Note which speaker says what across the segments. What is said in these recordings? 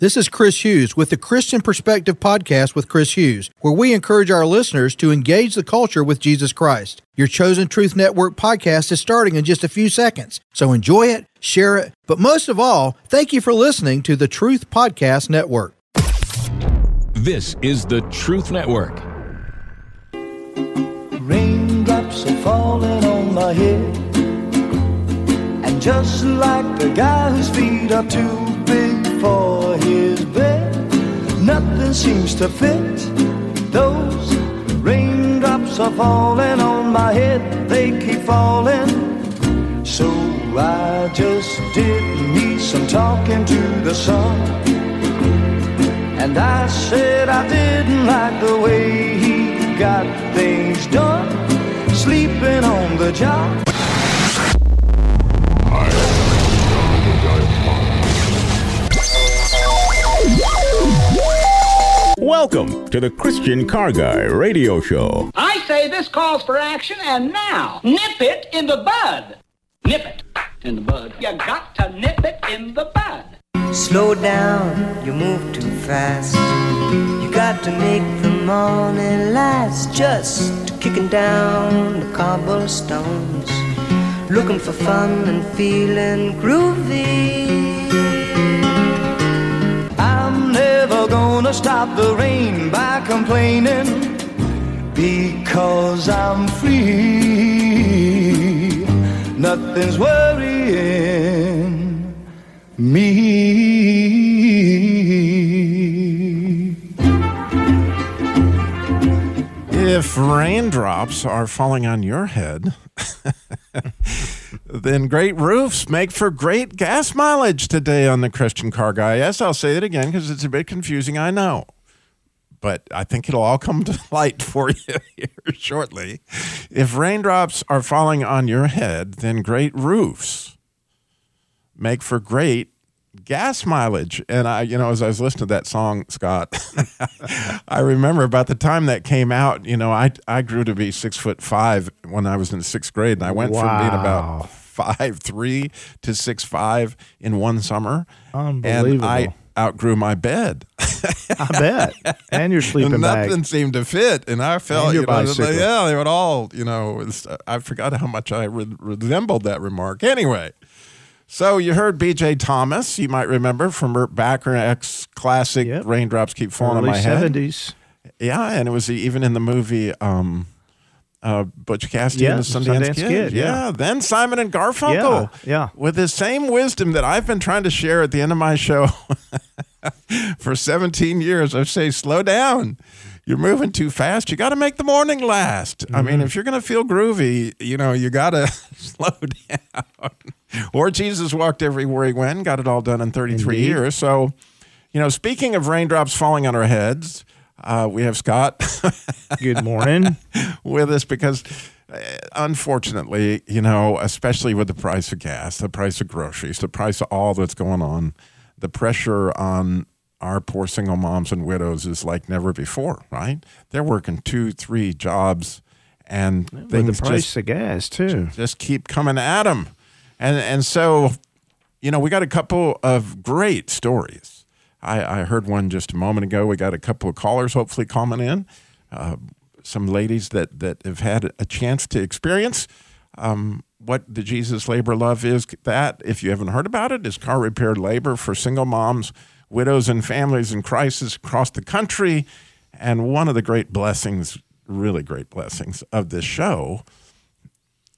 Speaker 1: This is Chris Hughes with the Christian Perspective Podcast with Chris Hughes, where we encourage our listeners to engage the culture with Jesus Christ. Your Chosen Truth Network podcast is starting in just a few seconds, so enjoy it, share it, but most of all, thank you for listening to the Truth Podcast Network.
Speaker 2: This is the Truth Network.
Speaker 3: Raindrops are falling on my head. And just like the guy whose feet are too big for his bed, nothing seems to fit. Those raindrops are falling on my head, they keep falling. So I just did me some talking to the sun. And I said I didn't like the way he got things done, sleeping on the job.
Speaker 4: Welcome to the Christian Car Guy Radio Show.
Speaker 5: I say this calls for action, and now, nip it in the bud. Nip it in the bud. You got to nip it in the bud.
Speaker 6: Slow down, you move too fast. You got to make the morning last. Just kicking down the cobblestones. Looking for fun and feeling groovy.
Speaker 3: Gonna stop the rain by complaining because I'm free. Nothing's worrying me.
Speaker 7: If raindrops are falling on your head, then great roofs make for great gas mileage today on the Christian Car Guy. Yes, I'll say it again because it's a bit confusing, I know. But I think it'll all come to light for you here shortly. If raindrops are falling on your head, then great roofs make for great gas mileage. And I, you know, as I was listening to that song, Scott, I remember about the time that came out, you know, I, I grew to be six foot five when I was in sixth grade. And I went from being about five, three to six, five in one summer. And I outgrew my bed.
Speaker 8: I bet. And your sleeping
Speaker 7: and
Speaker 8: bag.
Speaker 7: nothing seemed to fit. And I felt,
Speaker 8: And your
Speaker 7: you know,
Speaker 8: bicycle.
Speaker 7: yeah, they would all, you know, I forgot how much I re- resembled that remark. Anyway, so you heard B.J. Thomas, you might remember from Burt Bacharach's classic
Speaker 8: Yep.
Speaker 7: "Raindrops Keep Falling
Speaker 8: Early
Speaker 7: on My Head."
Speaker 8: 70s.
Speaker 7: Yeah, and it was even in the movie um, uh, Butch Cassidy
Speaker 8: Yeah,
Speaker 7: and the Sundance,
Speaker 8: Sundance
Speaker 7: Kid.
Speaker 8: Kid,
Speaker 7: yeah.
Speaker 8: yeah.
Speaker 7: then Simon and Garfunkel.
Speaker 8: Yeah, yeah.
Speaker 7: with the same wisdom that I've been trying to share at the end of my show for 17 years. I say, slow down. You're moving too fast. You got to make the morning last. I
Speaker 8: Mm-hmm.
Speaker 7: mean, if you're going to feel groovy, you know, you got to slow down. or Jesus walked everywhere he went, got it all done in 33
Speaker 8: Indeed.
Speaker 7: years. So, you know, speaking of raindrops falling on our heads, uh, we have Scott
Speaker 8: Good morning.
Speaker 7: with us because uh, unfortunately, you know, especially with the price of gas, the price of groceries, the price of all that's going on, the pressure on our poor single moms and widows is like never before, right? They're working two, three jobs and
Speaker 8: With
Speaker 7: things
Speaker 8: the price
Speaker 7: just,
Speaker 8: of gas, too.
Speaker 7: just keep coming at them. And, and so, you know, we got a couple of great stories. I, I heard one just a moment ago. We got a couple of callers hopefully coming in uh, some ladies that that have had a chance to experience um, what the Jesus Labor Love is. That, if you haven't heard about it, is car repair labor for single moms, widows, and families in crisis across the country. And one of the great blessings, really great blessings of this show,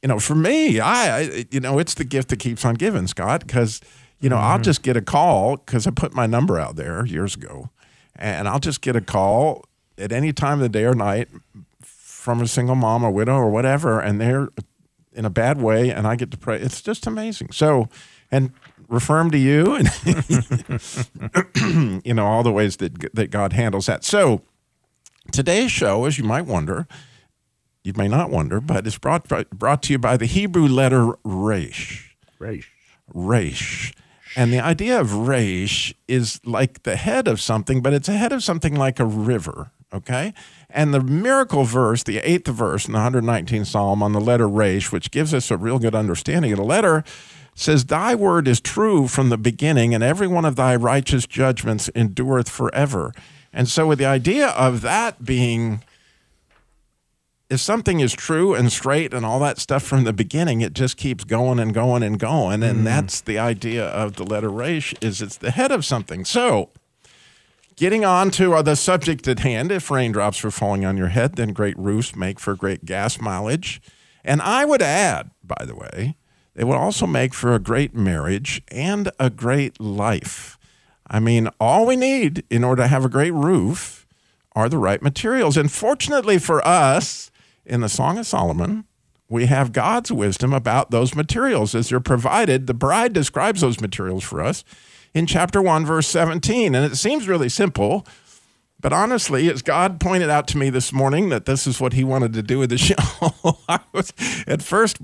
Speaker 7: you know, for me, I, I you know, it's the gift that keeps on giving, Scott, because you know, I'll mm-hmm. just get a call because I put my number out there years ago, and I'll just get a call at any time of the day or night from a single mom or widow or whatever, and they're in a bad way, and I get to pray. It's just amazing. So, and refer them to you, and you know all the ways that that God handles that. So, today's show, as you might wonder, you may not wonder, but it's brought brought to you by the Hebrew letter Resh.
Speaker 8: Resh.
Speaker 7: Resh. And the idea of Resh is like the head of something, but it's a head of something like a river. Okay. And the miracle verse, the eighth verse in the 119th Psalm on the letter Resh, which gives us a real good understanding of the letter, says, Thy word is true from the beginning, and every one of thy righteous judgments endureth forever. And so, with the idea of that being, if something is true and straight and all that stuff from the beginning, it just keeps going and going and going. And that's the idea of the letter Resh is it's the head of something. So, getting on to uh, the subject at hand, if raindrops were falling on your head, then great roofs make for great gas mileage. And I would add, by the way, they would also make for a great marriage and a great life. I mean, all we need in order to have a great roof are the right materials. And fortunately for us, in the Song of Solomon, we have God's wisdom about those materials as they're provided. The bride describes those materials for us in chapter 1, verse 17. And it seems really simple, but honestly, as God pointed out to me this morning that this is what he wanted to do with the show, I was at first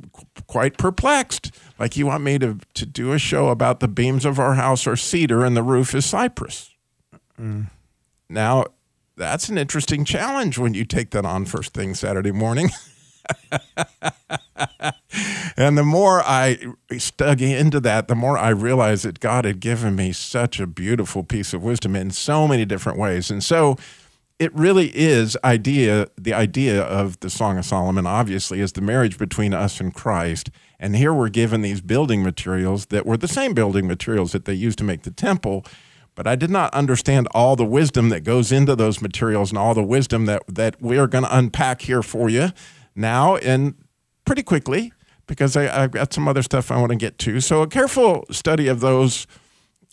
Speaker 7: quite perplexed. Like, you want me to, to do a show about the beams of our house are cedar and the roof is cypress. Mm. Now, that's an interesting challenge when you take that on first thing Saturday morning. and the more I dug into that, the more I realized that God had given me such a beautiful piece of wisdom in so many different ways. And so it really is idea the idea of the Song of Solomon obviously is the marriage between us and Christ. And here we're given these building materials that were the same building materials that they used to make the temple. But I did not understand all the wisdom that goes into those materials and all the wisdom that, that we are going to unpack here for you now and pretty quickly because I, I've got some other stuff I want to get to. So, a careful study of those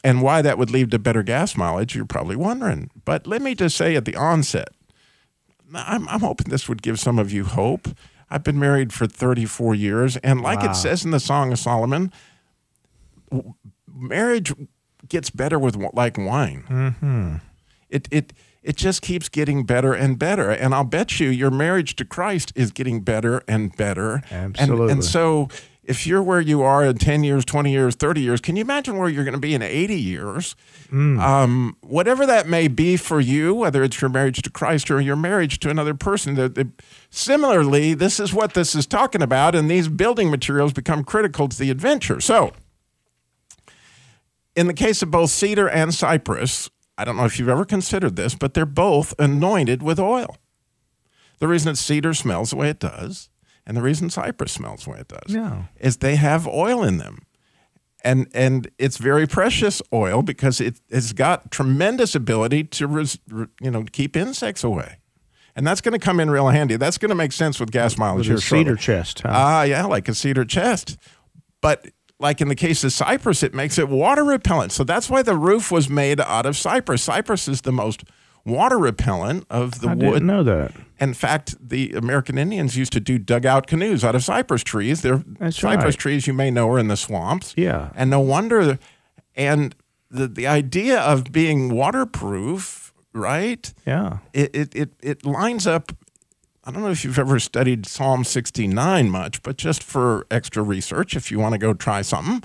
Speaker 7: and why that would lead to better gas mileage, you're probably wondering. But let me just say at the onset, I'm, I'm hoping this would give some of you hope. I've been married for 34 years, and like
Speaker 8: Wow.
Speaker 7: it says in the Song of Solomon, marriage gets better with like wine.
Speaker 8: Mm-hmm.
Speaker 7: It it it just keeps getting better and better, and I'll bet you your marriage to Christ is getting better and better. And-
Speaker 8: Absolutely.
Speaker 7: and so if you're where you are in 10 years, 20 years, 30 years, can you imagine where you're going to be in 80 years? Um, whatever that may be for you, whether it's your marriage to Christ or your marriage to another person, the, the, similarly, this is what this is talking about, and these building materials become critical to the adventure. So, in the case of both cedar and cypress, I don't know if you've ever considered this, but they're both anointed with oil. The reason that cedar smells the way it does, and the reason cypress smells the way it does,
Speaker 8: Yeah.
Speaker 7: is they have oil in them. And, and it's very precious oil because it has got tremendous ability to res, you know keep insects away, and that's going to come in real handy. That's going to make sense with gas mileage.
Speaker 8: With
Speaker 7: here
Speaker 8: a cedar
Speaker 7: shortly.
Speaker 8: chest. Huh?
Speaker 7: Ah, yeah, like a cedar chest. But like in the case of cypress, it makes it water repellent. So that's why the roof was made out of cypress. Cypress is the most water repellent of the wood.
Speaker 8: I
Speaker 7: wood.
Speaker 8: didn't know that.
Speaker 7: In fact, the American Indians used to do dugout canoes out of cypress trees. They're
Speaker 8: That's
Speaker 7: cypress
Speaker 8: right.
Speaker 7: trees you may know are in the swamps.
Speaker 8: Yeah.
Speaker 7: And no wonder and the the idea of being waterproof, right?
Speaker 8: Yeah.
Speaker 7: it, it, it, it lines up. I don't know if you've ever studied Psalm 69 much, but just for extra research, if you want to go try something,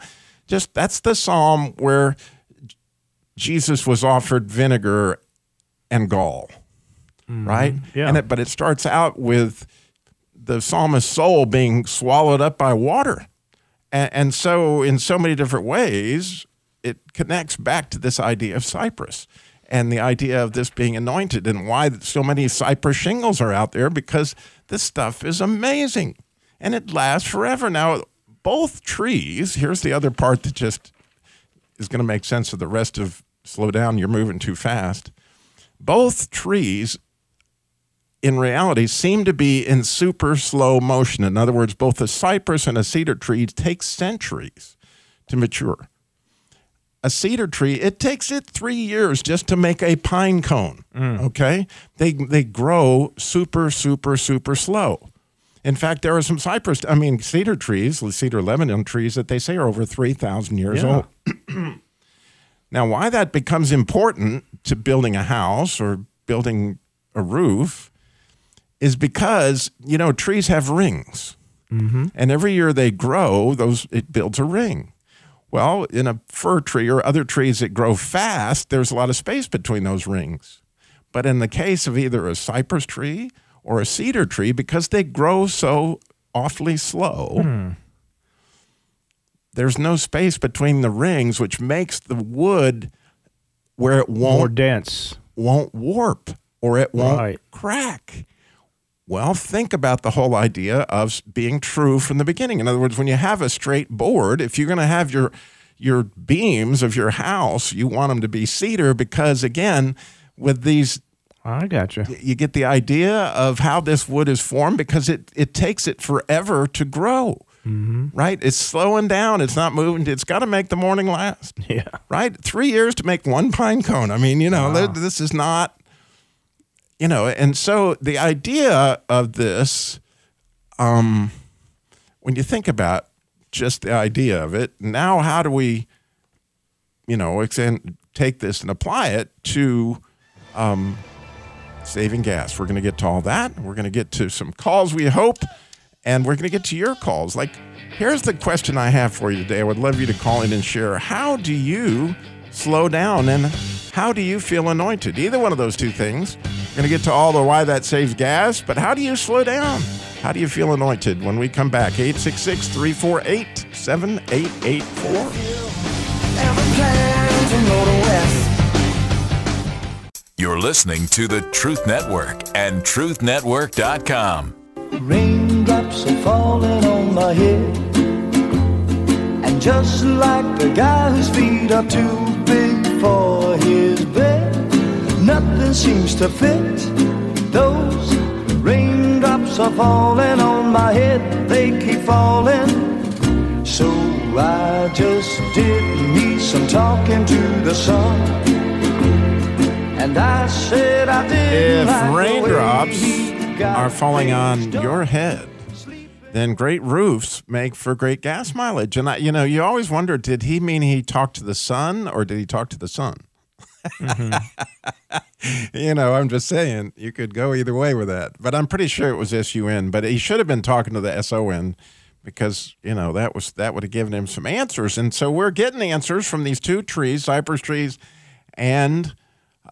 Speaker 7: just that's the psalm where Jesus was offered vinegar and gall, mm-hmm. right?
Speaker 8: Yeah.
Speaker 7: And it, but it starts out with the psalmist's soul being swallowed up by water. And, and so, in so many different ways, it connects back to this idea of cypress and the idea of this being anointed and why so many cypress shingles are out there because this stuff is amazing and it lasts forever. Now, both trees, here's the other part that just is going to make sense of the rest of slow down, you're moving too fast. Both trees in reality seem to be in super slow motion. In other words, both a cypress and a cedar tree take centuries to mature. A cedar tree, it takes it three years just to make a pine cone. Mm. Okay, they they grow super super super slow. In fact, there are some cypress, I mean cedar trees, cedar Lebanon trees that they say are over three thousand years
Speaker 8: Yeah.
Speaker 7: old. Now, why that becomes important to building a house or building a roof is because you know trees have rings, mm-hmm. and every year they grow, those it builds a ring. Well, in a fir tree or other trees that grow fast, there's a lot of space between those rings. But in the case of either a cypress tree or a cedar tree, because they grow so awfully slow, hmm. there's no space between the rings, which makes the wood where it won't
Speaker 8: More dense.
Speaker 7: won't warp or it won't
Speaker 8: Right.
Speaker 7: crack. Well, think about the whole idea of being true from the beginning. In other words, when you have a straight board, if you're going to have your your beams of your house, you want them to be cedar because again, with these
Speaker 8: I got you.
Speaker 7: you get the idea of how this wood is formed because it it takes it forever to grow. Mm-hmm. Right? It's slowing down. It's not moving. It's got to make the morning last
Speaker 8: Yeah.
Speaker 7: right? Three years to make one pine cone. I mean, you know, th- this is not, you know, and so the idea of this, um, when you think about just the idea of it, now how do we, you know, take this and apply it to um, saving gas? We're going to get to all that. We're going to get to some calls, we hope, and we're going to get to your calls. Like, here's the question I have for you today. I would love you to call in and share. How do you slow down and how do you feel anointed? Either one of those two things. We're going to get to all the why that saves gas, but how do you slow down? How do you feel anointed? When we come back, 866 348 7884.
Speaker 3: Every plan to go to west.
Speaker 2: You're listening to the Truth Network and TruthNetwork.com.
Speaker 3: Raindrops are falling on my head. And just like the guy whose feet are too big for his bed, nothing seems to fit. Those raindrops are falling on my head, they keep falling. So I just did me some talking to the sun. And I said I did
Speaker 7: If
Speaker 3: like
Speaker 7: raindrops are falling on your head, then great roofs make for great gas mileage. And I, you know, you always wonder, did he mean he talked to the sun or did he talk to the sun? you know, I'm just saying you could go either way with that. But I'm pretty sure it was SUN, but he should have been talking to the SON because, you know, that was that would have given him some answers. And so we're getting answers from these two trees, cypress trees and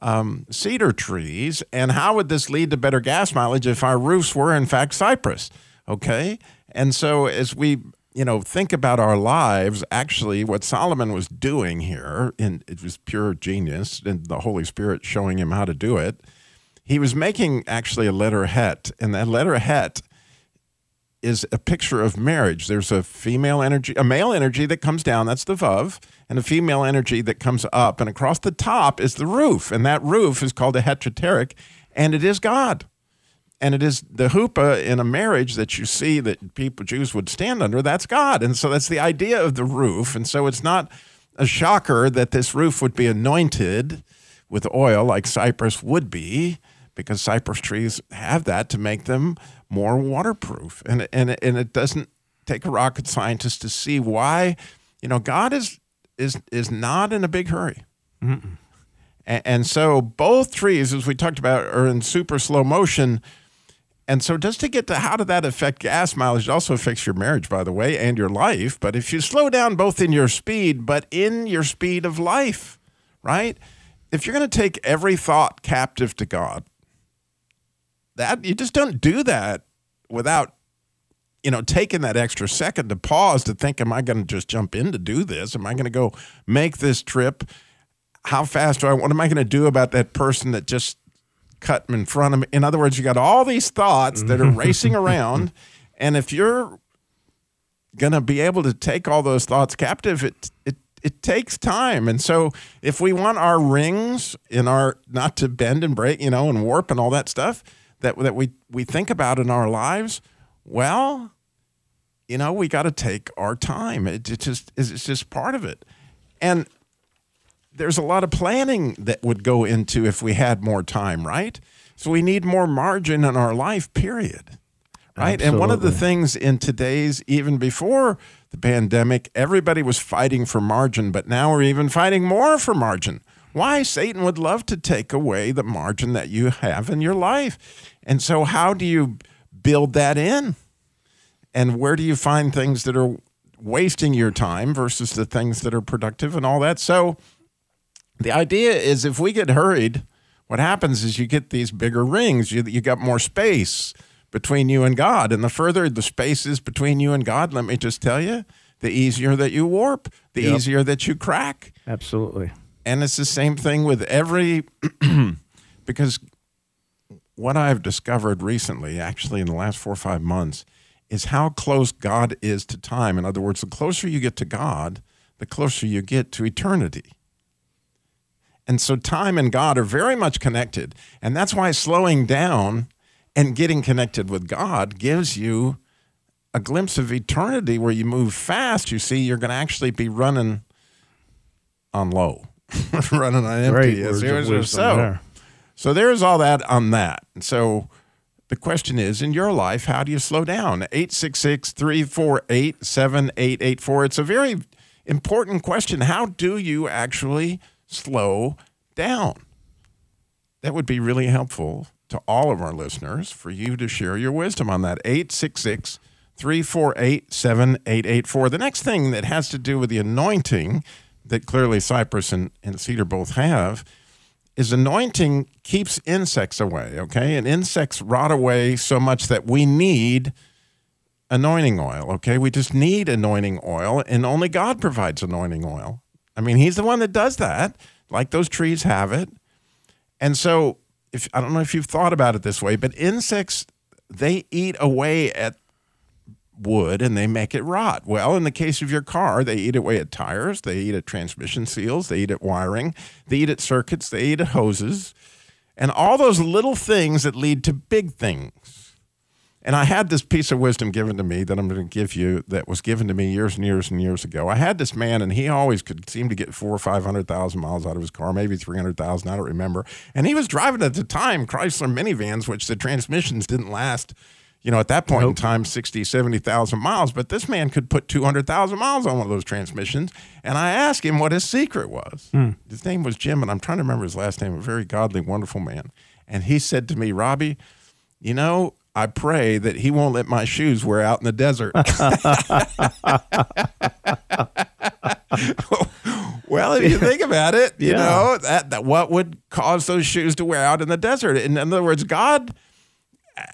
Speaker 7: um, cedar trees. And how would this lead to better gas mileage if our roofs were, in fact, cypress? Okay. And so as we, you know, think about our lives, actually, what Solomon was doing here, and it was pure genius, and the Holy Spirit showing him how to do it. He was making actually a letter het, and that letter het is a picture of marriage. There's a female energy, a male energy that comes down, that's the vav, and a female energy that comes up, and across the top is the roof, and that roof is called a heteroteric, and it is God. And it is the chuppah in a marriage that you see that people, Jews would stand under, that's God. And so that's the idea of the roof. And so it's not a shocker that this roof would be anointed with oil like cypress would be, because cypress trees have that to make them more waterproof. And and and it doesn't take a rocket scientist to see why, you know, God is is is not in a big hurry. And, and so both trees, as we talked about, are in super slow motion. And so just to get to how did that affect gas mileage, it also affects your marriage, by the way, and your life. But if you slow down both in your speed, but in your speed of life, right? If you're going to take every thought captive to God, that you just don't do that without you know taking that extra second to pause to think am i going to just jump in to do this am i going to go make this trip how fast do i what am i going to do about that person that just cut in front of me. In other words you got all these thoughts that are racing around and if you're going to be able to take all those thoughts captive it it it takes time. And so if we want our rings in our not to bend and break you know and warp and all that stuff that that we we think about in our lives well you know we got to take our time. It, it just it's just part of it. And there's a lot of planning that would go into if we had more time right? So we need more margin in our life period right? And one of the things in today's even before the pandemic everybody was fighting for margin but now we're even fighting more for margin. Why? Satan would love to take away the margin that you have in your life. And so how do you build that in? And where do you find things that are wasting your time versus the things that are productive and all that? So the idea is if we get hurried, what happens is you get these bigger rings. You, you got more space between you and God. And the further the space is between you and God, let me just tell you, the easier that you warp, the
Speaker 8: Yep.
Speaker 7: easier that you crack.
Speaker 8: Absolutely.
Speaker 7: And it's the same thing with every, because what I've discovered recently, actually in the last four or five months, is how close God is to time. In other words, the closer you get to God, the closer you get to eternity. And so time and God are very much connected. And that's why slowing down and getting connected with God gives you a glimpse of eternity where you move fast. You see, you're going to actually be running on low, running on empty.
Speaker 8: Great
Speaker 7: Yes,
Speaker 8: words of
Speaker 7: here's-
Speaker 8: wisdom
Speaker 7: so,
Speaker 8: there.
Speaker 7: so there's all that on that. And so the question is in your life, how do you slow down? 866 348 7884. It's a very important question. How do you actually slow down? That would be really helpful to all of our listeners for you to share your wisdom on that. 866 348 7884. The next thing that has to do with the anointing that clearly Cypress and, and Cedar both have is anointing keeps insects away, okay? And insects rot away so much that we need anointing oil, okay? We just need anointing oil, and only God provides anointing oil. I mean, He's the one that does that, like those trees have it. And so, if I don't know if you've thought about it this way, but insects they eat away at wood and they make it rot. Well, in the case of your car, they eat away at tires, they eat at transmission seals, they eat at wiring, they eat at circuits, they eat at hoses, and all those little things that lead to big things. And I had this piece of wisdom given to me that I'm going to give you that was given to me years and years and years ago. I had this man, and he always could seem to get four or five hundred thousand miles out of his car, maybe three hundred thousand. I don't remember. And he was driving at the time Chrysler minivans, which the transmissions didn't last. You know, at that point in time, 60, 70,000 miles, but this man could put 200,000 miles on one of those transmissions. And I asked him what his secret was. Hmm. His name was Jim, and I'm trying to remember his last name, a very godly, wonderful man. And he said to me, Robby, you know, I pray that he won't let my shoes wear out in the desert. well, if you think about it, you
Speaker 8: Yeah.
Speaker 7: know, that, that what would cause those shoes to wear out in the desert? In other words, God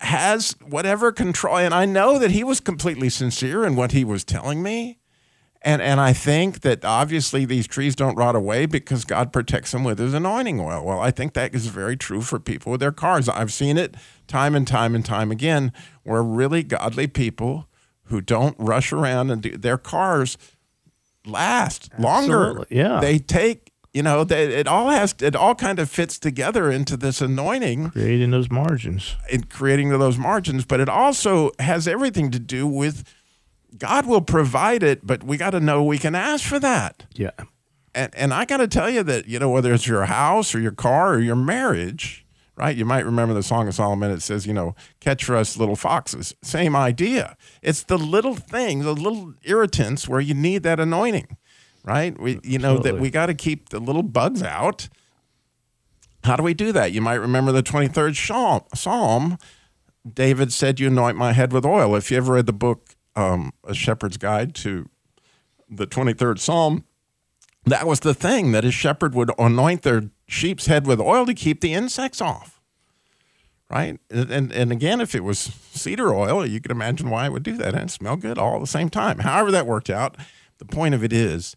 Speaker 7: has whatever control and I know that he was completely sincere in what he was telling me. And and I think that obviously these trees don't rot away because God protects them with his anointing oil. Well, I think that is very true for people with their cars. I've seen it time and time and time again where really godly people who don't rush around and do their cars last longer.
Speaker 8: Yeah.
Speaker 7: They take you know, they, it all has it all kind of fits together into this anointing
Speaker 8: Creating those margins.
Speaker 7: in creating those margins, but it also has everything to do with God will provide it, but we got to know we can ask for that.
Speaker 8: Yeah.
Speaker 7: And and I got to tell you that you know whether it's your house or your car or your marriage, right? You might remember the Song of Solomon. It says, you know, catch for us little foxes. Same idea. It's the little things, the little irritants where you need that anointing, right? We you know that we got to keep the little bugs out. How do we do that? You might remember the 23rd Psalm. Psalm David said, You anoint my head with oil. If you ever read the book, um, A Shepherd's Guide to the 23rd Psalm, that was the thing that a shepherd would anoint their sheep's head with oil to keep the insects off. Right? And, and, again, if it was cedar oil, you could imagine why it would do that and smell good all at the same time. However, that worked out. The point of it is,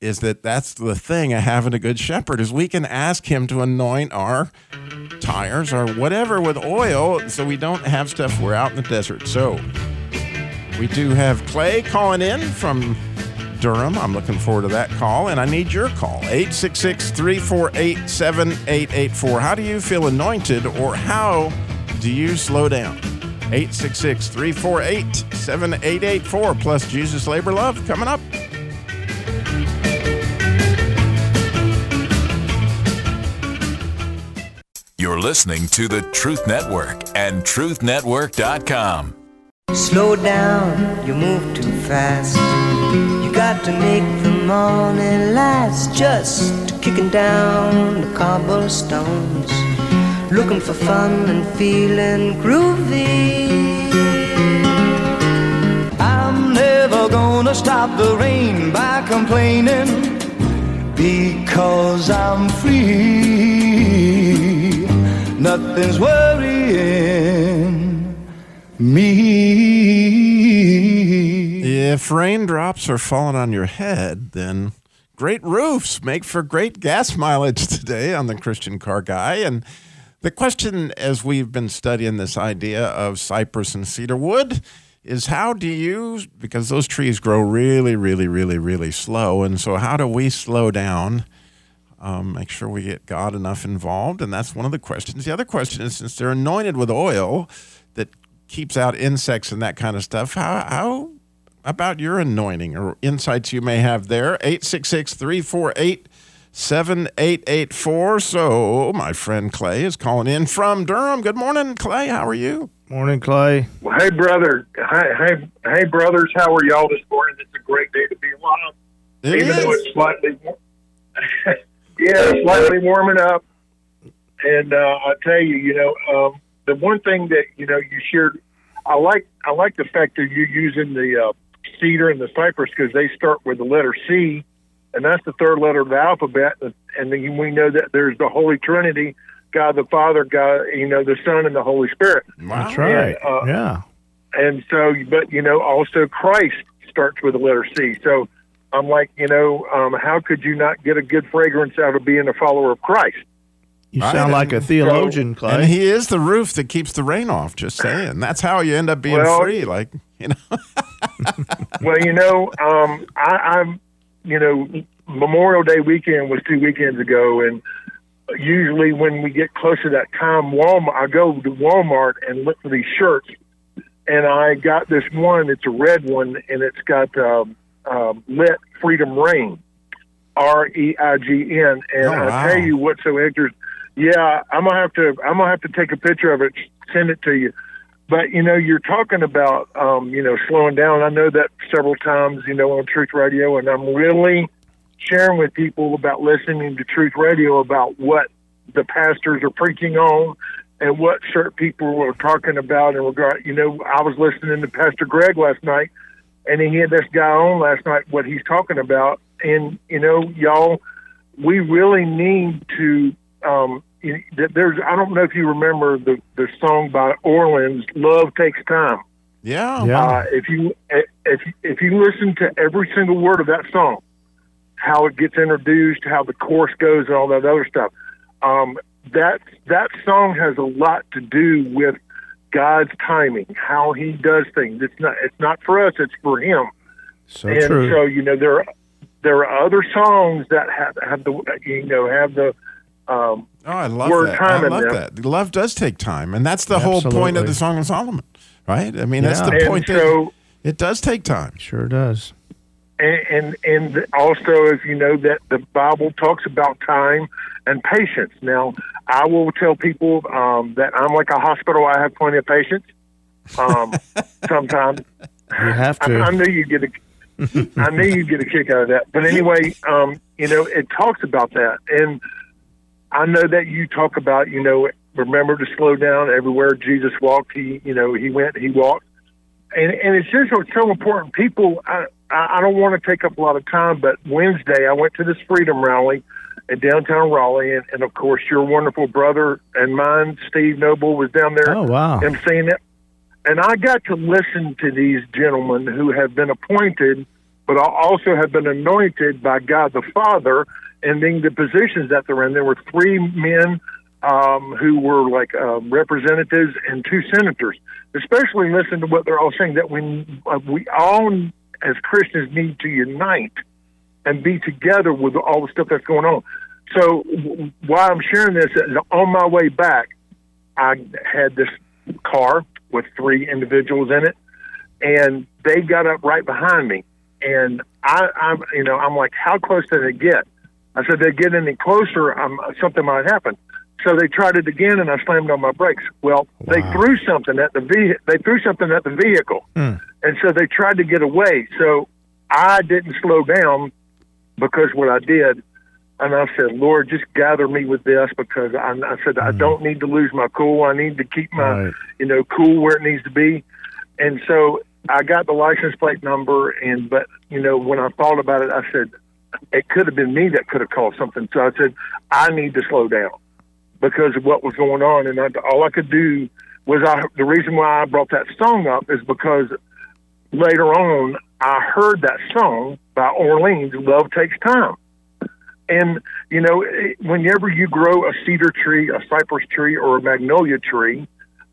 Speaker 7: is that that's the thing of having a good shepherd is we can ask him to anoint our tires or whatever with oil so we don't have stuff we're out in the desert. So we do have Clay calling in from Durham. I'm looking forward to that call, and I need your call 866 348 7884. How do you feel anointed, or how do you slow down? 866 348 7884 plus Jesus Labor Love coming up.
Speaker 2: You're listening to the Truth Network and TruthNetwork.com.
Speaker 6: Slow down, you move too fast. You got to make the morning last. Just kicking down the cobblestones, looking for fun and feeling groovy.
Speaker 3: I'm never gonna stop the rain by complaining because I'm free. Nothing's worrying me.
Speaker 7: If raindrops are falling on your head, then great roofs make for great gas mileage today on the Christian Car Guy. And the question, as we've been studying this idea of cypress and cedar wood, is how do you, because those trees grow really, really, really, really slow. And so, how do we slow down? Um, make sure we get God enough involved. And that's one of the questions. The other question is since they're anointed with oil keeps out insects and that kind of stuff, how, how about your anointing or insights you may have there? 866 348 7884. So, my friend Clay is calling in from Durham. Good morning, Clay. How are you?
Speaker 8: Morning, Clay.
Speaker 9: Well, hey, brother. Hey, hey, hey, brothers. How are y'all this morning? It's a great day to be alive.
Speaker 7: It
Speaker 9: Even though it's slightly, yeah, slightly warming up. And uh, I tell you, you know, um, the one thing that you know you shared, I like, I like the fact that you're using the uh, cedar and the cypress because they start with the letter C, and that's the third letter of the alphabet. And then we know that there's the Holy Trinity, God the Father, God, you know, the Son, and the Holy Spirit.
Speaker 7: Wow.
Speaker 8: That's right.
Speaker 9: uh,
Speaker 8: yeah.
Speaker 9: And so, but you know, also Christ starts with the letter C. So I'm like, you know, um, how could you not get a good fragrance out of being a follower of Christ?
Speaker 8: You
Speaker 7: Right,
Speaker 8: sound like a
Speaker 7: and-
Speaker 8: theologian,
Speaker 7: And
Speaker 8: Clay.
Speaker 7: he is the roof that keeps the rain off. Just saying. That's how you end up being
Speaker 9: Well-
Speaker 7: free. Like, you know.
Speaker 9: well, you know, um, I, I'm, you know, Memorial Day weekend was two weekends ago, and usually when we get close to that time, Walmart, I go to Walmart and look for these shirts, and I got this one. It's a red one, and it's got um, um, "Let Freedom Reign," R E I G N, and
Speaker 7: Oh,
Speaker 9: I tell you what's so interesting. Yeah, I'm gonna have to. I'm gonna have to take a picture of it, send it to you. But you know, you're talking about um, you know slowing down. I know that several times, you know, on Truth Radio, and I'm really sharing with people about listening to Truth Radio about what the pastors are preaching on and what certain people are talking about in regard. You know, I was listening to Pastor Greg last night, and he had this guy on last night. What he's talking about, and you know, y'all, we really need to. Um, there's, I don't know if you remember the the song by Orleans, "Love Takes Time."
Speaker 7: Yeah.
Speaker 8: Yeah.
Speaker 9: Uh, if you if if you listen to every single word of that song, how it gets introduced, how the course goes, and all that other stuff, um, that that song has a lot to do with God's timing, how He does things. It's not it's not for us; it's for Him.
Speaker 8: so
Speaker 9: and
Speaker 8: true.
Speaker 9: so you know there are, there are other songs that have have the you know have the um,
Speaker 7: Oh, I love
Speaker 9: word
Speaker 7: that.
Speaker 9: time
Speaker 7: I love
Speaker 9: there.
Speaker 7: that. Love does take time, and that's the whole point of the Song of Solomon, right? I mean, that's the
Speaker 9: and
Speaker 7: point.
Speaker 9: so.
Speaker 7: that it does take time.
Speaker 8: Sure does.
Speaker 9: and, and and also if you know that the Bible talks about time and patience. Now, I will tell people um, that I'm like a hospital. I have plenty of patience. Um, sometimes
Speaker 8: You have
Speaker 9: I, I
Speaker 8: to.
Speaker 9: knew you get a, I knew you get a kick out of that. But anyway, um, you know, it talks about that, and I know that you talk about, you know, remember to slow down everywhere Jesus walked. He, you know, he went, he walked, and and it's just it's so important. People, I I don't want to take up a lot of time, but Wednesday I went to this freedom rally in downtown Raleigh, and, and of course your wonderful brother and mine, Steve Noble, was down there
Speaker 8: Oh, wow.
Speaker 9: emceeing it. And I got to listen to these gentlemen who have been appointed, but also have been anointed by God the Father and being the positions that they're in. There were three men um, who were like uh, representatives and two senators. Especially listen to what they're all saying that we uh, we all as Christians need to unite and be together with all the stuff that's going on. So w- while I'm sharing this, on my way back, I had this car with three individuals in it, and they got up right behind me, and I, I'm, you know, I'm like, how close did it get? I said, they get any closer, um, something might happen. So they tried it again, and I slammed on my brakes. Well, they threw something at the ve- they threw something at the vehicle,
Speaker 8: Hmm.
Speaker 9: and so they tried to get away. So I didn't slow down because what I did, and I said, Lord, just gather me with this because I, I said I don't need to lose my cool. I need to keep my
Speaker 8: Right.
Speaker 9: you know cool where it needs to be, and so I got the license plate number. And but you know when I thought about it, I said it could have been me that could have caused something. So I said I need to slow down because of what was going on, and I, all I could do was I. The reason why I brought that song up is because later on I heard that song by Orleans, "Love Takes Time." And you know, it- whenever you grow a cedar tree, a cypress tree, or a magnolia tree,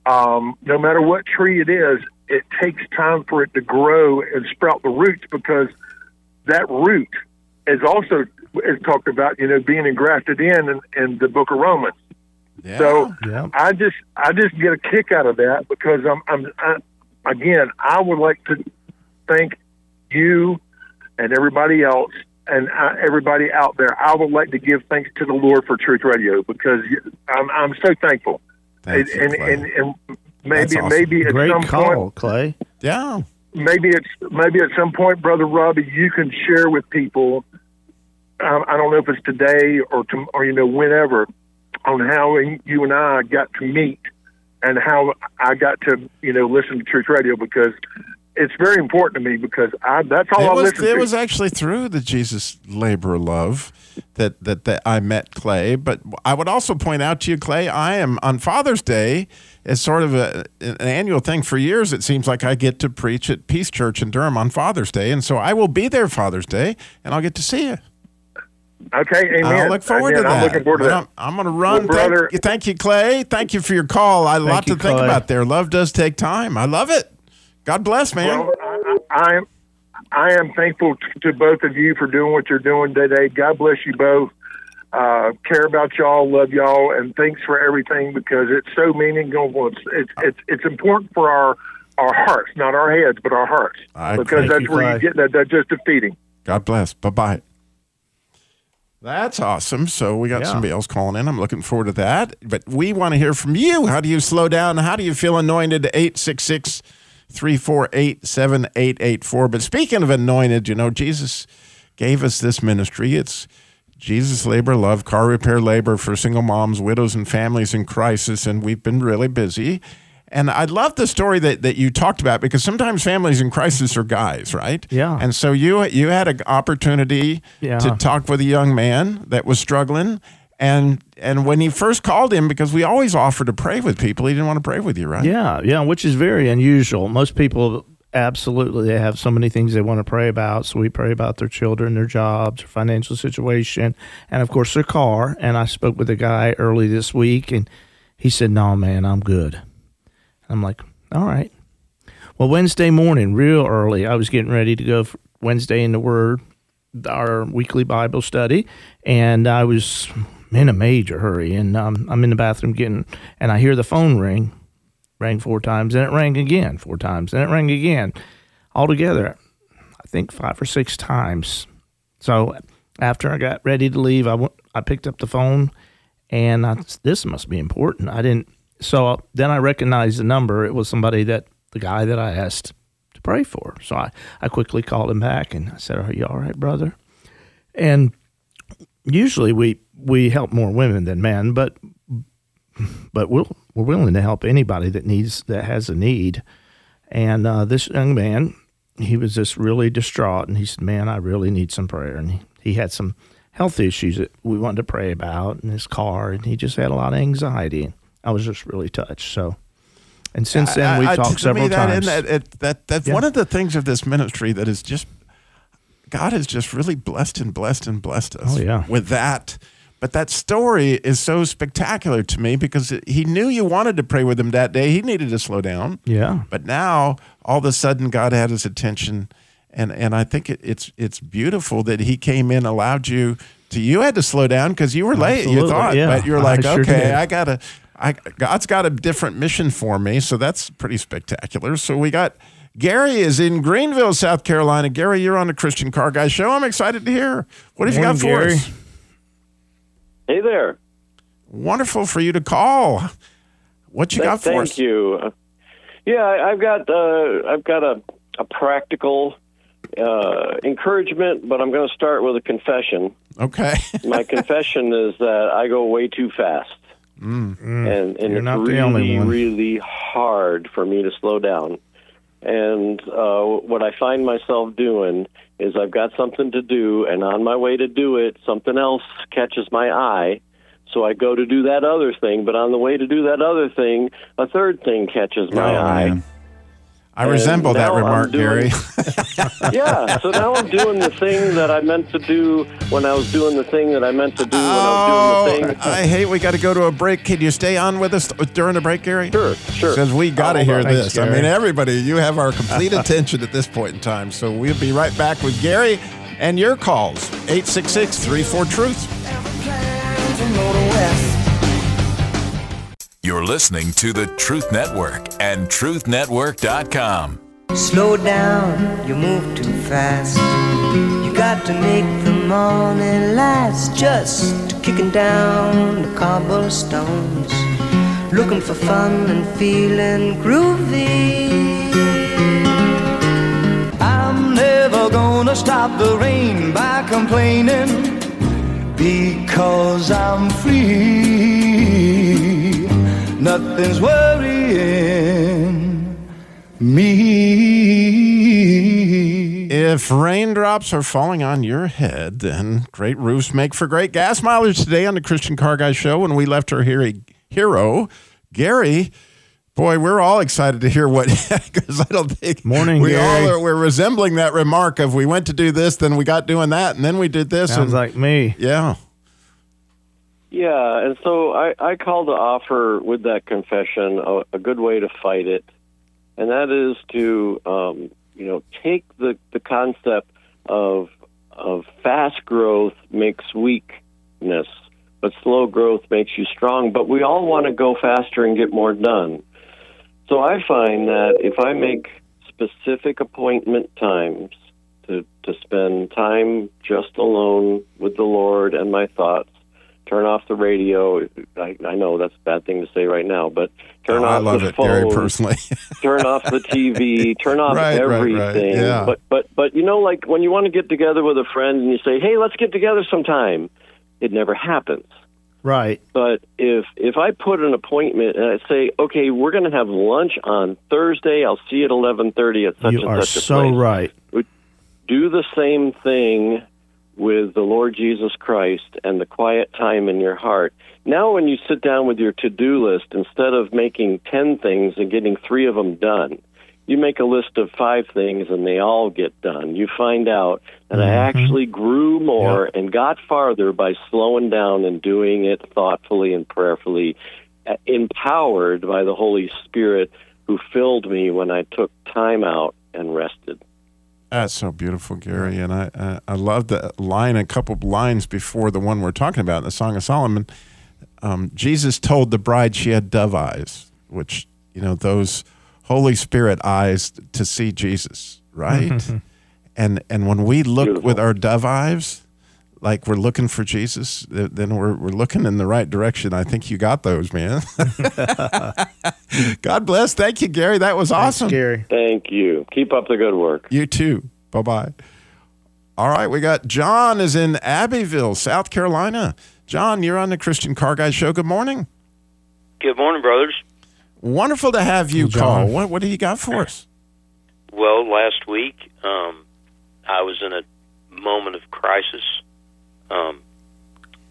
Speaker 9: um, no matter what tree it is, it takes time for it to grow and sprout the roots because that root is also is talked about, you know, being engrafted in in, in the Book of Romans.
Speaker 7: Yeah.
Speaker 9: So
Speaker 8: Yeah.
Speaker 9: I just I just get a kick out of that because I'm I'm I, again I would like to thank you and everybody else and uh, everybody out there. I would like to give thanks to the Lord for Truth Radio because I'm I'm so thankful.
Speaker 7: Thank
Speaker 9: and,
Speaker 7: you,
Speaker 9: and,
Speaker 7: Clay.
Speaker 9: and and maybe
Speaker 7: That's awesome.
Speaker 9: maybe at
Speaker 8: Great
Speaker 9: some
Speaker 8: call,
Speaker 9: point
Speaker 8: Clay.
Speaker 7: yeah.
Speaker 9: maybe it's maybe at some point, brother Robby, you can share with people. I don't know if it's today or to, or you know whenever, on how you and I got to meet and how I got to you know listen to church Radio because it's very important to me because I that's all
Speaker 7: it
Speaker 9: I
Speaker 7: was
Speaker 9: listen
Speaker 7: it
Speaker 9: to.
Speaker 7: was actually through the Jesus labor love that, that that I met Clay. But I would also point out to you, Clay, I am on Father's Day It's sort of a, an annual thing for years. It seems like I get to preach at Peace Church in Durham on Father's Day, and so I will be there Father's Day, and I'll get to see you.
Speaker 9: Okay, amen.
Speaker 7: I'll look forward
Speaker 9: Again,
Speaker 7: to that.
Speaker 9: I'm looking forward to that.
Speaker 7: I'm, I'm going to run.
Speaker 9: Well, brother-
Speaker 7: thank, you, thank you, Clay. Thank you for your call. I, a lot
Speaker 8: you,
Speaker 7: to think
Speaker 8: Clay.
Speaker 7: about there. Love does take time. I love it. God bless, man.
Speaker 9: Well, I, I am I am thankful t- to both of you for doing what you're doing today. God bless you both. Uh, care about y'all, love y'all, and thanks for everything because it's so meaningful. It's it's it's, it's important for our our hearts, not our heads, but our hearts,
Speaker 7: I-
Speaker 9: because that's
Speaker 8: you,
Speaker 9: where
Speaker 8: Clay.
Speaker 9: you get that digestive
Speaker 7: God bless. Bye bye. That's awesome. So we got
Speaker 8: Yeah.
Speaker 7: somebody else calling in. I'm looking forward to that. But we want to hear from you. How do you slow down? How do you feel anointed? 866 348 7884. But speaking of anointed, you know, Jesus gave us this ministry. It's Jesus Labor Love, car repair labor for single moms, widows, and families in crisis. And we've been really busy. And I love the story that, that you talked about because sometimes families in crisis are guys, right?
Speaker 8: Yeah.
Speaker 7: And so you you had an opportunity
Speaker 8: Yeah.
Speaker 7: to talk with a young man that was struggling, and and when he first called him, because we always offer to pray with people, he didn't want to pray with you, right?
Speaker 8: Yeah, yeah, which is very unusual. Most people absolutely they have so many things they want to pray about. So we pray about their children, their jobs, their financial situation, and of course their car. And I spoke with a guy early this week, and he said, "No, man, I'm good." I'm like, "All right." Well, Wednesday morning, real early, I was getting ready to go Wednesday in the Word, our weekly Bible study, and I was in a major hurry. And um, I'm in the bathroom getting, and I hear the phone ring, rang four times, and it rang again four times, and it rang again. Altogether, I think five or six times. So after I got ready to leave, I went, I picked up the phone, and I, this must be important. I didn't. So then I recognized the number. It was somebody that the guy that I asked to pray for. So I, I quickly called him back and I said, "Are you all right, brother?" And usually we we help more women than men, but but we'll, we're willing to help anybody that needs that has a need. And uh, this young man, he was just really distraught, and he said, "Man, I really need some prayer." And he, he had some health issues that we wanted to pray about in his car, and he just had a lot of anxiety. I was just really touched. So, and since then we've talked
Speaker 7: to me,
Speaker 8: several
Speaker 7: that,
Speaker 8: times.
Speaker 7: That, that, that, that's
Speaker 8: Yeah.
Speaker 7: one of the things of this ministry that is just God has just really blessed and blessed and blessed us
Speaker 8: Oh, yeah.
Speaker 7: with that. But that story is so spectacular to me because he knew you wanted to pray with him that day. He needed to slow down.
Speaker 8: yeah,
Speaker 7: But now all of a sudden God had his attention and and I think it, it's it's beautiful that he came in allowed you to you had to slow down because you were late you thought
Speaker 8: yeah.
Speaker 7: but you're
Speaker 8: I
Speaker 7: like
Speaker 8: sure
Speaker 7: okay
Speaker 8: did.
Speaker 7: I gotta I God's got a different mission for me so that's pretty spectacular. So we got Gary is in Greenville South Carolina. Gary you're on the Christian Car Guy show. I'm excited to hear. What have you got for
Speaker 8: Gary.
Speaker 7: us?
Speaker 10: Hey there.
Speaker 7: wonderful for you to call. What you
Speaker 10: Th-
Speaker 7: got for
Speaker 10: Thank
Speaker 7: us?
Speaker 10: Thank you. Uh, Yeah, I, I've got uh, I've got a a practical uh, encouragement, but I'm going to start with a confession.
Speaker 7: okay.
Speaker 10: My confession is that I go way too fast,
Speaker 7: Mm.
Speaker 10: and and
Speaker 8: You're
Speaker 10: it's really really hard for me to slow down. And uh, what I find myself doing is I've got something to do, and on my way to do it, something else catches my eye. So I go to do that other thing, but on the way to do that other thing, a third thing catches my
Speaker 7: Oh,
Speaker 10: eye.
Speaker 7: man. I
Speaker 10: And
Speaker 7: resemble that remark,
Speaker 10: doing-
Speaker 7: Gary.
Speaker 10: yeah, so now I'm doing the thing that I meant to do when I was doing the thing that I meant to do when I was doing the oh, thing.
Speaker 7: Oh, I hate we got to go to a break. Can you stay on with us during the break, Gary?
Speaker 10: Sure, sure.
Speaker 7: Because we got to oh,
Speaker 10: I'll
Speaker 7: hear
Speaker 10: hold on.
Speaker 7: this. I mean, everybody, you have our complete attention at this point in time. So we'll be right back with Gary and your calls 866 34 Truth.
Speaker 2: You're listening to the Truth Network and TruthNetwork.com.
Speaker 6: Slow down, you move too fast. You got to make the morning last. Just kicking down the cobblestones. Looking for fun and feeling groovy.
Speaker 3: I'm never gonna stop the rain by complaining because I'm free. Nothing's worrying me.
Speaker 7: If raindrops are falling on your head, then great roofs make for great gas mileage. Today on the Christian Car Guy Show, when we left our hero, hero Gary, boy, we're all excited to hear what, because I don't think
Speaker 8: Morning,
Speaker 7: we
Speaker 8: Gary.
Speaker 7: all are, we're resembling that remark of we went to do this, then we got doing that, and then we did this.
Speaker 8: Sounds
Speaker 7: and,
Speaker 8: like me.
Speaker 7: yeah.
Speaker 10: Yeah, and so I, I call to offer with that confession a, a good way to fight it, and that is to um, you know take the, the concept of of fast growth makes weakness, but slow growth makes you strong. But we all want to go faster and get more done. So I find that if I make specific appointment times to to spend time just alone with the Lord and my thoughts turn off the radio. I, I know that's a bad thing to say right now, but turn
Speaker 7: Oh,
Speaker 10: off
Speaker 7: I love
Speaker 10: the
Speaker 7: it,
Speaker 10: phone,
Speaker 7: Gary, personally.
Speaker 10: turn off the TV, turn off
Speaker 7: Right, right, right.
Speaker 10: everything.
Speaker 7: Yeah.
Speaker 10: But but but you know, like when you want to get together with a friend and you say, "Hey, let's get together sometime," it never happens.
Speaker 8: Right.
Speaker 10: But if if I put an appointment and I say, "Okay, we're going to have lunch on Thursday. I'll see you at eleven thirty at such
Speaker 8: you
Speaker 10: and
Speaker 8: are
Speaker 10: such a
Speaker 8: so
Speaker 10: place."
Speaker 8: right.
Speaker 10: do the same thing with the Lord Jesus Christ and the quiet time in your heart. Now, when you sit down with your to do list, instead of making 10 things and getting three of them done, you make a list of five things and they all get done. You find out that I actually grew more and got farther by slowing down and doing it thoughtfully and prayerfully, uh, empowered by the Holy Spirit who filled me when I took time out and rested.
Speaker 7: That's so beautiful, Gary, and I I, I love the line a couple lines before the one we're talking about in the Song of Solomon. Um, Jesus told the bride she had dove eyes, which you know those Holy Spirit eyes to see Jesus, right? and and when we look with our dove eyes, like we're looking for Jesus, then we're we're looking in the right direction. I think you got those, man. God bless. Thank you, Gary. That was awesome.
Speaker 8: Gary.
Speaker 10: Thank you. Keep up the good work.
Speaker 7: You too. Bye bye. All right, we got John is in Abbeville, South Carolina. John, you're on the Christian Car Guy Show. Good morning.
Speaker 11: Good morning, brothers.
Speaker 7: Wonderful to have you
Speaker 8: Hey,
Speaker 7: call. What what do you got for us?
Speaker 11: Well, last week um, I was in a moment of crisis. Um,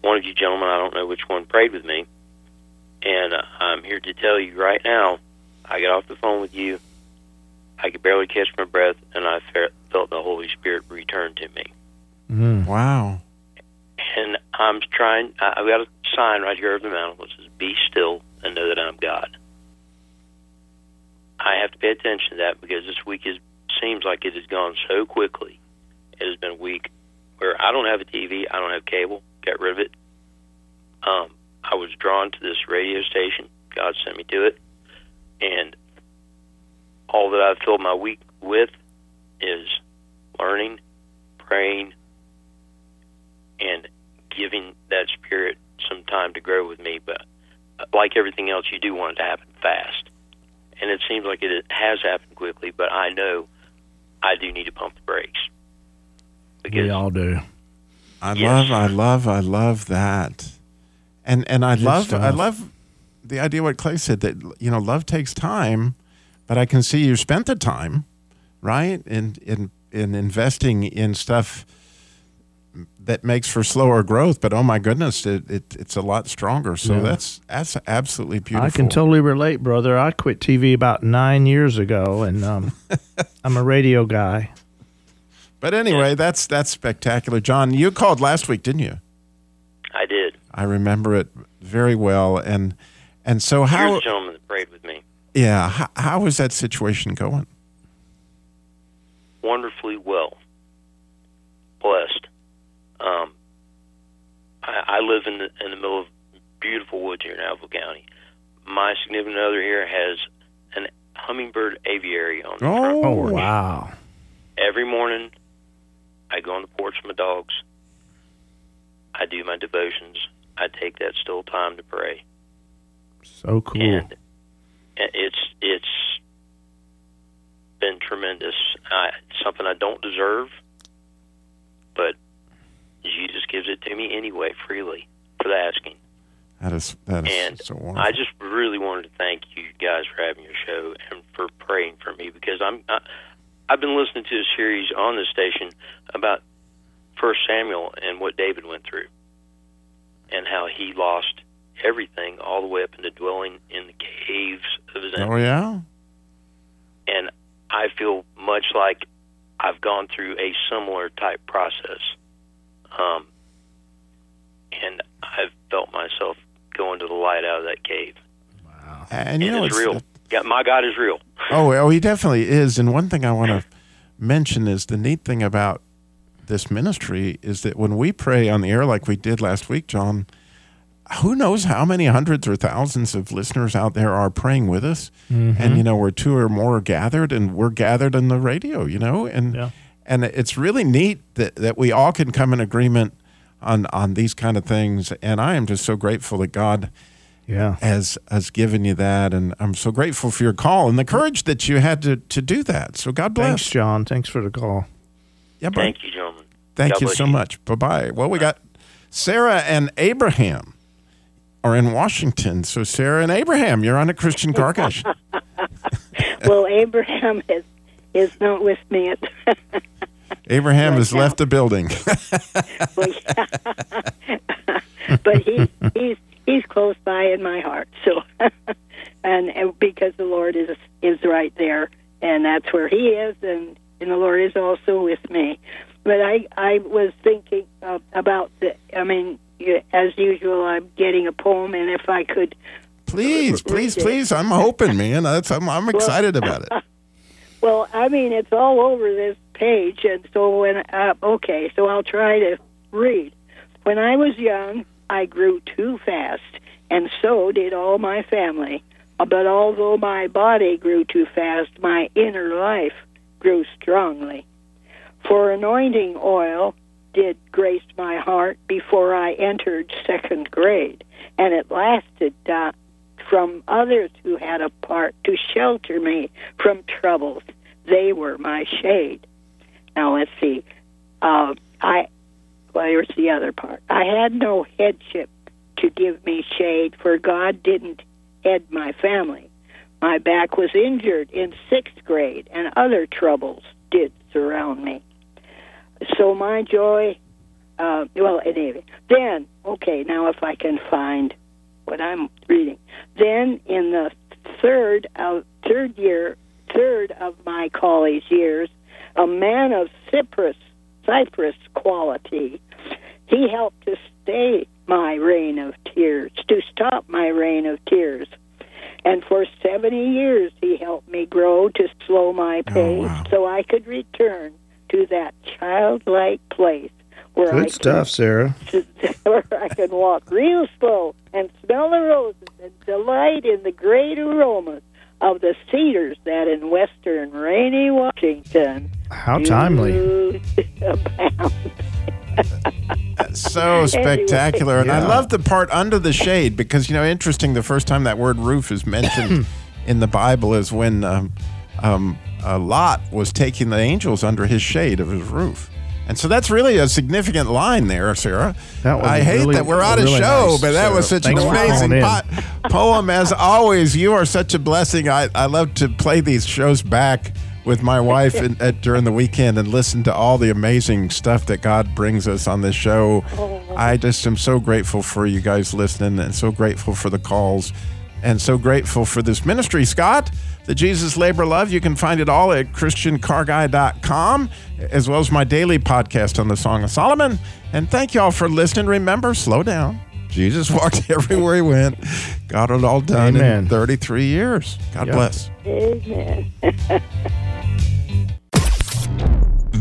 Speaker 11: one of you gentlemen, I don't know which one, prayed with me, and uh, I'm here to tell you right now. I got off the phone with you. I could barely catch my breath, and I felt the Holy Spirit return to me.
Speaker 8: Mm.
Speaker 7: Wow.
Speaker 11: And I'm trying. I- I've got a sign right here over the mountain that says, "Be still and know that I'm God." I have to pay attention to that because this week is seems like it has gone so quickly. It has been a week where I don't have a TV, I don't have cable, got rid of it. Um, I was drawn to this radio station. God sent me to it, and all that I've filled my week with is learning, praying, and giving that spirit some time to grow with me. But uh, like everything else, you do want it to happen fast. And it seems like it has happened quickly, but I know I do need to pump the brakes.
Speaker 8: We all do.
Speaker 7: I love, I love, I love that, and and I
Speaker 8: Good
Speaker 7: love, I love the idea what Clay said that you know love takes time, but I can see you spent the time, right, in in in investing in stuff that makes for slower growth, but oh my goodness, it, it it's a lot stronger. So
Speaker 8: Yeah.
Speaker 7: that's that's absolutely beautiful.
Speaker 8: I can totally relate, brother. I quit TV about nine years ago, and um, I'm a radio guy.
Speaker 7: But anyway, that's that's spectacular, John. You called last week, didn't you?
Speaker 11: I did.
Speaker 7: I remember it very well, and and so how?
Speaker 11: Here's a gentleman that prayed with me.
Speaker 7: Yeah, how, how was that situation going?
Speaker 11: wonderfully well. Blessed. Um, I, I live in the in the middle of beautiful woods here in Alva County. My significant other here has an hummingbird aviary on the front porch.
Speaker 8: Oh wow!
Speaker 11: Every morning, I go on the porch with my dogs. I do my devotions. I take that still time to pray.
Speaker 8: So cool.
Speaker 11: And it's it's been tremendous. I, something I don't deserve, but Jesus gives it to me anyway, freely, for the asking.
Speaker 7: That is that is
Speaker 11: And
Speaker 7: so wonderful.
Speaker 11: I just really wanted to thank you guys for having your show and for praying for me because I'm I, I've been listening to a series on this station about First Samuel and what David went through, and how he lost everything all the way up into dwelling in the caves of his
Speaker 7: oh yeah.
Speaker 11: and I feel much like I've gone through a similar type process. Um, and I've felt myself going to the light out of that cave. Wow.
Speaker 7: And you know
Speaker 11: it's
Speaker 7: it's
Speaker 11: real. God, my God is real.
Speaker 7: Oh, oh, he definitely is. And one thing I want to mention is the neat thing about this ministry is that when we pray on the air like we did last week, John, who knows how many hundreds or thousands of listeners out there are praying with us? Mm-hmm. And you know, we're two or more gathered, and we're gathered on the radio. You know, and
Speaker 8: Yeah.
Speaker 7: and it's really neat that that we all can come in agreement on on these kind of things. And I am just so grateful that God
Speaker 8: Yeah.
Speaker 7: has has given you that, and I'm so grateful for your call and the courage that you had to to do that. So God bless.
Speaker 8: Thanks, John. Thanks for the call.
Speaker 7: Yeah, bud.
Speaker 11: Thank you, gentlemen.
Speaker 7: Thank
Speaker 11: God
Speaker 7: you
Speaker 11: bless
Speaker 7: so much. Bye bye. Well, we got Sarah and Abraham are in Washington. So Sarah and Abraham, you're on a Christian car
Speaker 12: well, Abraham is is not with me. At,
Speaker 7: Abraham has
Speaker 12: now.
Speaker 7: left the building.
Speaker 12: but he he's he's close by in my heart. So, and, and because the Lord is is right there, and that's where He is, and and the Lord is also with me. But I I was thinking uh, about the. I mean, as usual, I'm getting a poem, and if I could
Speaker 7: please, please, please. I'm hoping, man. That's, I'm, I'm excited about it.
Speaker 12: Well, I mean, it's all over this page, and so when uh, okay, so I'll try to read. When I was young, I grew too fast, and so did all my family. But although my body grew too fast, my inner life grew strongly. For anointing oil did grace my heart before I entered second grade, and it lasted uh, from others who had a part to shelter me from troubles. They were my shade. Now let's see. Uh, I well, here's the other part. I had no headship to give me shade, for God didn't head my family. My back was injured in sixth grade, and other troubles did surround me. So my joy, uh, well, anyway, then, okay, now if I can find what I'm reading. Then in the third of third year, third of my college years, a man of Cyprus, Cyprus quality, he helped to stay my rain of tears, to stop my rain of tears. And for 70 years, he helped me grow to slow my oh, pace so I could return to that childlike place where I
Speaker 8: Good stuff, Sarah.
Speaker 12: can, where I can walk real slow and smell the roses and delight in the great aromas of the cedars that in western rainy Washington
Speaker 8: How timely.
Speaker 7: so spectacular. And I love the part under the shade because, you know, interesting, the first time that word roof is mentioned in the Bible is when um, um, uh, Lot was taking the angels under his shade of his roof. And so that's really a significant line there, Sarah.
Speaker 8: That was
Speaker 7: I hate
Speaker 8: really-
Speaker 7: that we're out of
Speaker 8: really
Speaker 7: show,
Speaker 8: nice,
Speaker 7: but that was such an
Speaker 8: Thanks for
Speaker 7: amazing po- poem. As always, you are such a blessing. I, I love to play these shows back with my wife in, at, during the weekend and listen to all the amazing stuff that God brings us on this show. Oh. I just am so grateful for you guys listening and so grateful for the calls and so grateful for this ministry, Scott. The Jesus Labor Love. You can find it all at ChristianCarGuy.com, as well as my daily podcast on the Song of Solomon. And thank you all for listening. Remember, slow down. Jesus walked everywhere he went, got it all done
Speaker 8: Amen.
Speaker 7: in 33 years. God
Speaker 8: Yep.
Speaker 7: bless.
Speaker 12: Amen.